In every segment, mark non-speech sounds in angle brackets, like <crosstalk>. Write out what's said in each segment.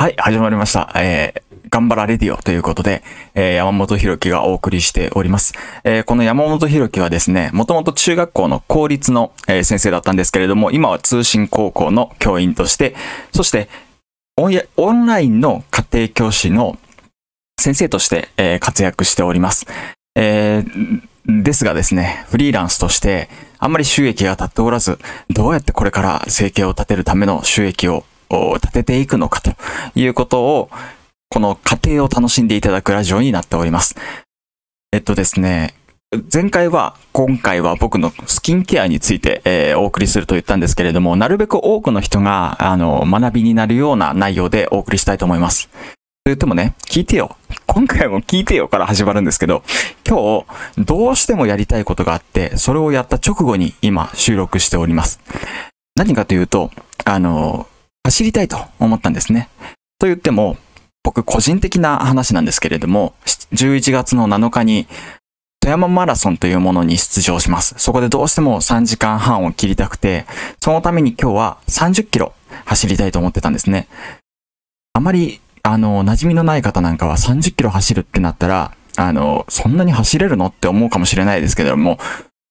はい、始まりました。えー、頑張らレディオということで、えー、山本博樹がお送りしております。えー、この山本博樹はですね、もともと中学校の公立の、え、先生だったんですけれども、今は通信高校の教員として、そしてオンラインの家庭教師の先生として、え、活躍しております。え、ですがですね、フリーランスとして、あんまり収益が立っておらず、どうやってこれから生計を立てるための収益を立てていくのかということを、この過程を楽しんでいただくラジオになっております。えっとですね、前回は、今回は僕のスキンケアについて、えー、お送りすると言ったんですけれども、なるべく多くの人が、あの、学びになるような内容でお送りしたいと思います。と言ってもね、聞いてよ。今回も聞いてよから始まるんですけど、今日、どうしてもやりたいことがあって、それをやった直後に今収録しております。何かというと、あの、走りたいと思ったんですね。と言っても、僕個人的な話なんですけれども、11月の7日に富山マラソンというものに出場します。そこでどうしても3時間半を切りたくて、そのために今日は30キロ走りたいと思ってたんですね。あまり、あの、馴染みのない方なんかは30キロ走るってなったら、あの、そんなに走れるのって思うかもしれないですけれども、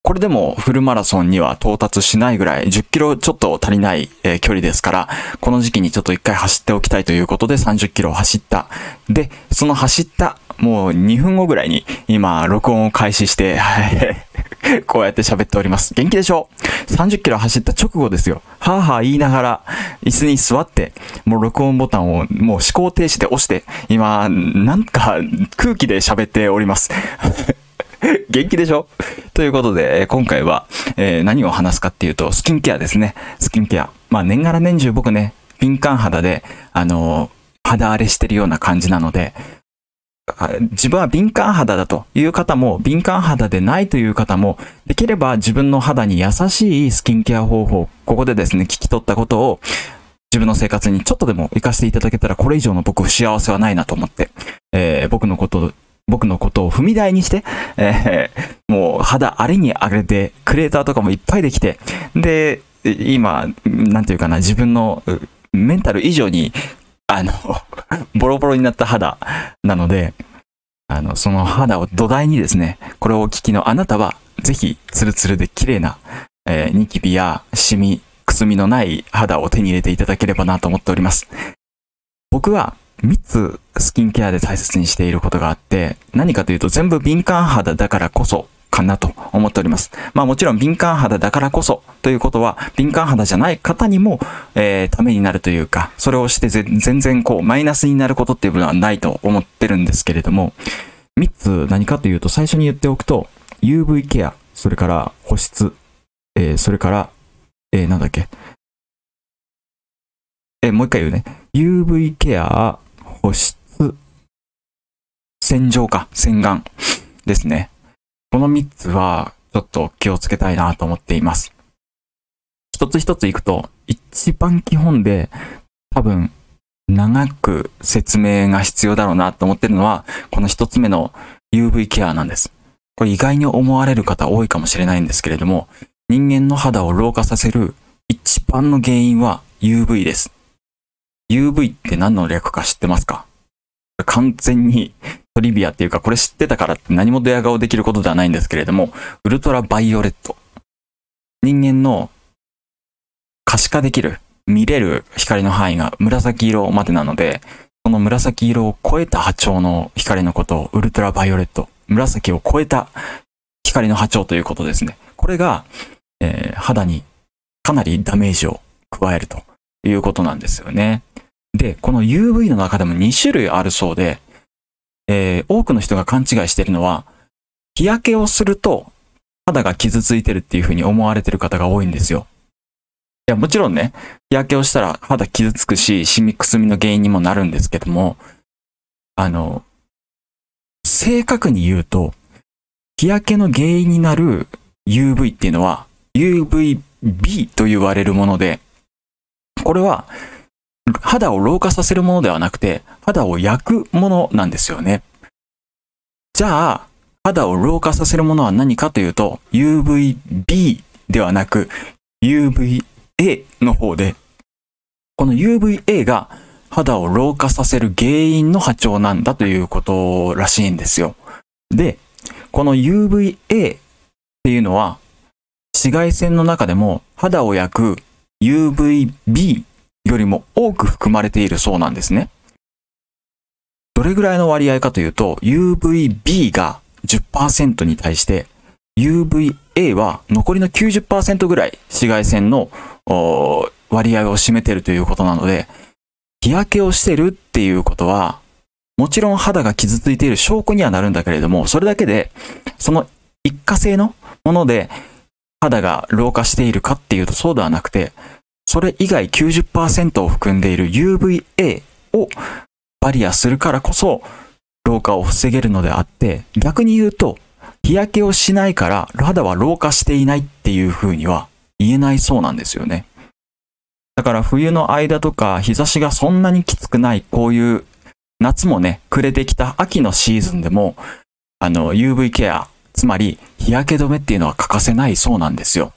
これでもフルマラソンには到達しないぐらい10キロちょっと足りない、え距離ですから、この時期にちょっと一回走っておきたいということで30キロ走った。で、その走ったもう2分後ぐらいに今録音を開始して、は <laughs> いこうやって喋っております。元気でしょ ?30 キロ走った直後ですよ。はぁはぁ言いながら椅子に座って、もう録音ボタンをもう思考停止で押して、今、なんか空気で喋っております。<laughs> 元気でしょ？ということで、今回は、えー、何を話すかっていうと、スキンケアですね。スキンケア。まあ、年がら年中僕ね、敏感肌で、あのー、肌荒れしてるような感じなので、自分は敏感肌だという方も、敏感肌でないという方も、できれば自分の肌に優しいスキンケア方法、ここでですね、聞き取ったことを、自分の生活にちょっとでも活かしていただけたら、これ以上の僕幸せはないなと思って、えー、僕のこと僕のことを踏み台にして、えー、もう肌荒れに荒れて、クレーターとかもいっぱいできて、で、今、なんていうかな、自分のメンタル以上に、あの、<laughs> ボロボロになった肌なので、あの、その肌を土台にですね、これをお聞きのあなたは、ぜひ、ツルツルで綺麗な、えー、ニキビやシミ、くすみのない肌を手に入れていただければなと思っております。僕は、3つスキンケアで大切にしていることがあって、何かというと全部敏感肌だからこそかなと思っております。まあもちろん敏感肌だからこそということは、敏感肌じゃない方にも、えー、ためになるというか、それをして全然こう、マイナスになることっていうのはないと思ってるんですけれども、3つ何かというと最初に言っておくと、UV ケア、それから保湿、えー、それから、えー、なんだっけ、えー、もう一回言うね。UV ケア、保湿、洗浄か、洗顔ですね。この3つは、ちょっと気をつけたいなと思っています。一つ一ついくと、一番基本で、多分、長く説明が必要だろうなと思ってるのは、この一つ目の UV ケアなんです。これ意外に思われる方多いかもしれないんですけれども、人間の肌を老化させる一番の原因は UV です。UV って何の略か知ってますか？完全に <laughs> トリビアっていうか、これ知ってたからって何もドヤ顔できることではないんですけれども、ウルトラバイオレット。人間の可視化できる、見れる光の範囲が紫色までなので、その紫色を超えた波長の光のことをウルトラバイオレット。紫を超えた光の波長ということですね。これが、えー、肌にかなりダメージを加えるということなんですよね。で、この UV の中でも2種類あるそうで、えー、多くの人が勘違いしてるのは、日焼けをすると肌が傷ついてるっていう風に思われてる方が多いんですよ。いや、もちろんね、日焼けをしたら肌傷つくし、シミくすみの原因にもなるんですけども、あの、正確に言うと、日焼けの原因になる UV っていうのは UVB と言われるもので、これは肌を老化させるものではなくて、肌を焼くものなんですよね。じゃあ、肌を老化させるものは何かというと、UVB ではなく、UVA の方で、この UVA が肌を老化させる原因の波長なんだということらしいんですよ。で、この UVA っていうのは、紫外線の中でも肌を焼く UVB よりも多く含まれているそうなんですね。どれぐらいの割合かというと、UVB が10%に対して、UVA は残りの90%ぐらい紫外線の割合を占めているということなので、日焼けをしてるっていうことは、もちろん肌が傷ついている証拠にはなるんだけれども、それだけで、その一過性のもので肌が老化しているかっていうとそうではなくて、それ以外90%を含んでいる UVA をバリアするからこそ、老化を防げるのであって、逆に言うと、日焼けをしないから肌は老化していないっていう風には言えないそうなんですよね。だから冬の間とか日差しがそんなにきつくないこういう夏もね、暮れてきた秋のシーズンでも、あの UV ケア、つまり日焼け止めっていうのは欠かせないそうなんですよ。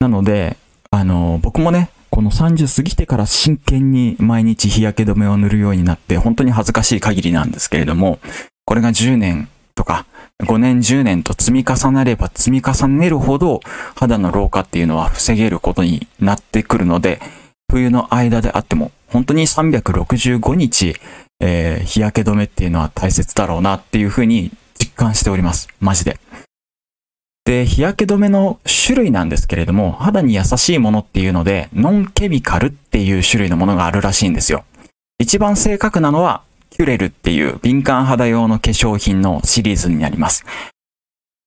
なので、あの、僕もね、この30過ぎてから真剣に毎日日焼け止めを塗るようになって、本当に恥ずかしい限りなんですけれども、これが10年とか5年10年と積み重なれば積み重ねるほど肌の老化っていうのは防げることになってくるので、冬の間であっても本当に365日、えー、日焼け止めっていうのは大切だろうなっていうふうに実感しております。マジで。で、日焼け止めの種類なんですけれども、肌に優しいものっていうので、ノンケミカルっていう種類のものがあるらしいんですよ。一番正確なのは、キュレルっていう敏感肌用の化粧品のシリーズになります。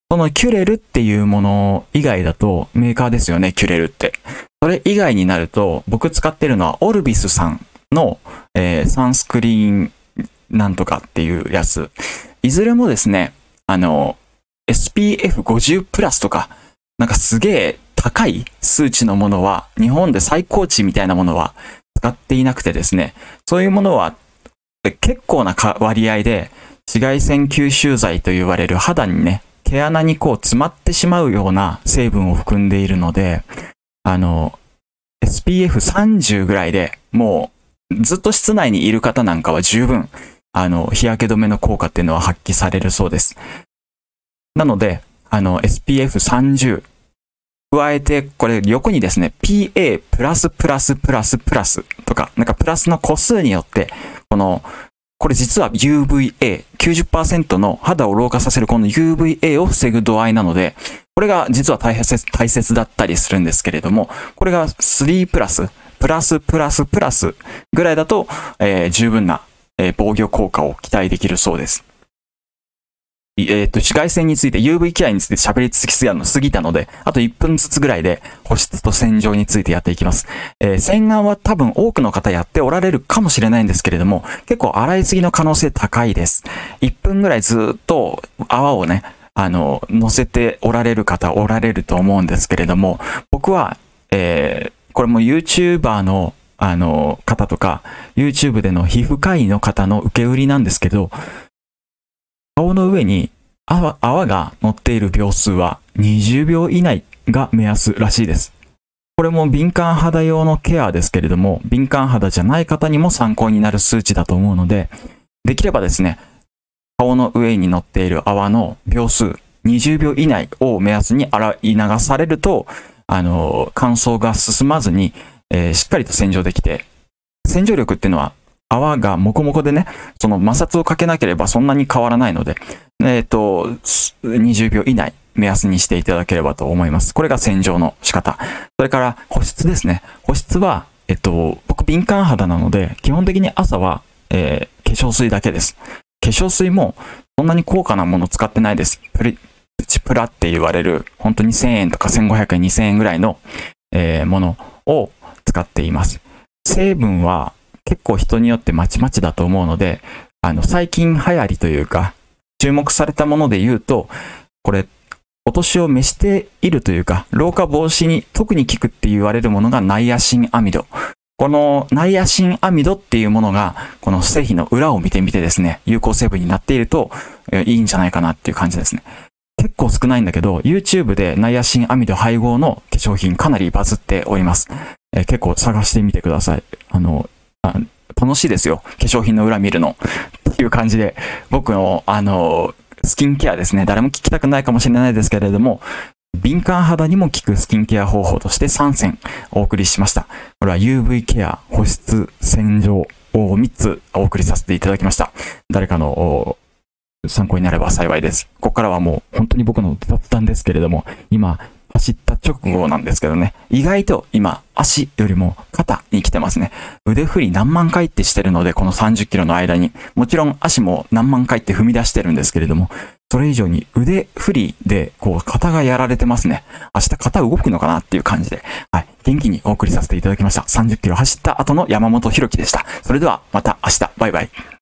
そのキュレルっていうもの以外だと、メーカーですよね、キュレルって。それ以外になると、僕使ってるのはオルビスさんの、えー、サンスクリーンなんとかっていうやつ。いずれもですね、あの、SPF50 プラスとか、なんかすげえ高い数値のものは、日本で最高値みたいなものは使っていなくてですね、そういうものは結構な割合で紫外線吸収剤と言われる肌にね、毛穴にこう詰まってしまうような成分を含んでいるので、あの、SPF30 ぐらいでもうずっと室内にいる方なんかは十分、あの、日焼け止めの効果っていうのは発揮されるそうです。なので、あの、SPF30、加えて、これ横にですね、PA とか、なんかプラスの個数によって、この、これ実は UVA、90%の肌を老化させるこの UVA を防ぐ度合いなので、これが実は大切、大切だったりするんですけれども、これが3プラス、プラスプラスプラスぐらいだと、えー、十分な、えー、防御効果を期待できるそうです。えっ、と、紫外線について UV ケアについて喋り続きすぎたので、あと1分ずつぐらいで保湿と洗浄についてやっていきます。えー、洗顔は多分多くの方やっておられるかもしれないんですけれども、結構洗いすぎの可能性高いです。1分ぐらいずっと泡をね、あの、乗せておられる方おられると思うんですけれども、僕は、えー、これも YouTuber のあの、方とか、YouTube での皮膚科医の方の受け売りなんですけど、顔の上に泡泡が乗っている秒数は20秒以内が目安らしいです。これも敏感肌用のケアですけれども、敏感肌じゃない方にも参考になる数値だと思うので、できればですね、顔の上に乗っている泡の秒数20秒以内を目安に洗い流されると、あの、乾燥が進まずに、えー、しっかりと洗浄できて、洗浄力っていうのは泡がモコモコでね、その摩擦をかけなければそんなに変わらないので、えっ、ー、と、20秒以内目安にしていただければと思います。これが洗浄の仕方。それから保湿ですね。保湿は、えっと、僕敏感肌なので、基本的に朝は、えー、化粧水だけです。化粧水もそんなに高価なもの使ってないです。プリ、プチプラって言われる、本当に1000円とか1500円、2000円ぐらいの、えー、ものを使っています。成分は結構人によってまちまちだと思うので、あの、最近流行りというか、注目されたもので言うと、これ、お年を召しているというか、老化防止に特に効くって言われるものがナイアシンアミド。このナイアシンアミドっていうものが、この製品の裏を見てみてですね、有効成分になっているといいんじゃないかなっていう感じですね。結構少ないんだけど、YouTube でナイアシンアミド配合の化粧品かなりバズっております。えー、結構探してみてください。あの、楽しいですよ。化粧品の裏見るの。っていう感じで、僕の、あの、スキンケアですね。誰も聞きたくないかもしれないですけれども、敏感肌にも効くスキンケア方法として3選お送りしました。これは UV ケア、保湿、洗浄を3つお送りさせていただきました。誰かの参考になれば幸いです。ここからはもう本当に僕の雑談ですけれども、今走った直後なんですけどね、意外と今足よりも肩に来てますね。腕振り何万回ってしてるので、この30キロの間に、もちろん足も何万回って踏み出してるんですけれども、それ以上に腕振りで、こう、肩がやられてますね。明日肩動くのかなっていう感じで、はい。元気にお送りさせていただきました。30キロ走った後の山本博樹でした。それではまた明日。バイバイ。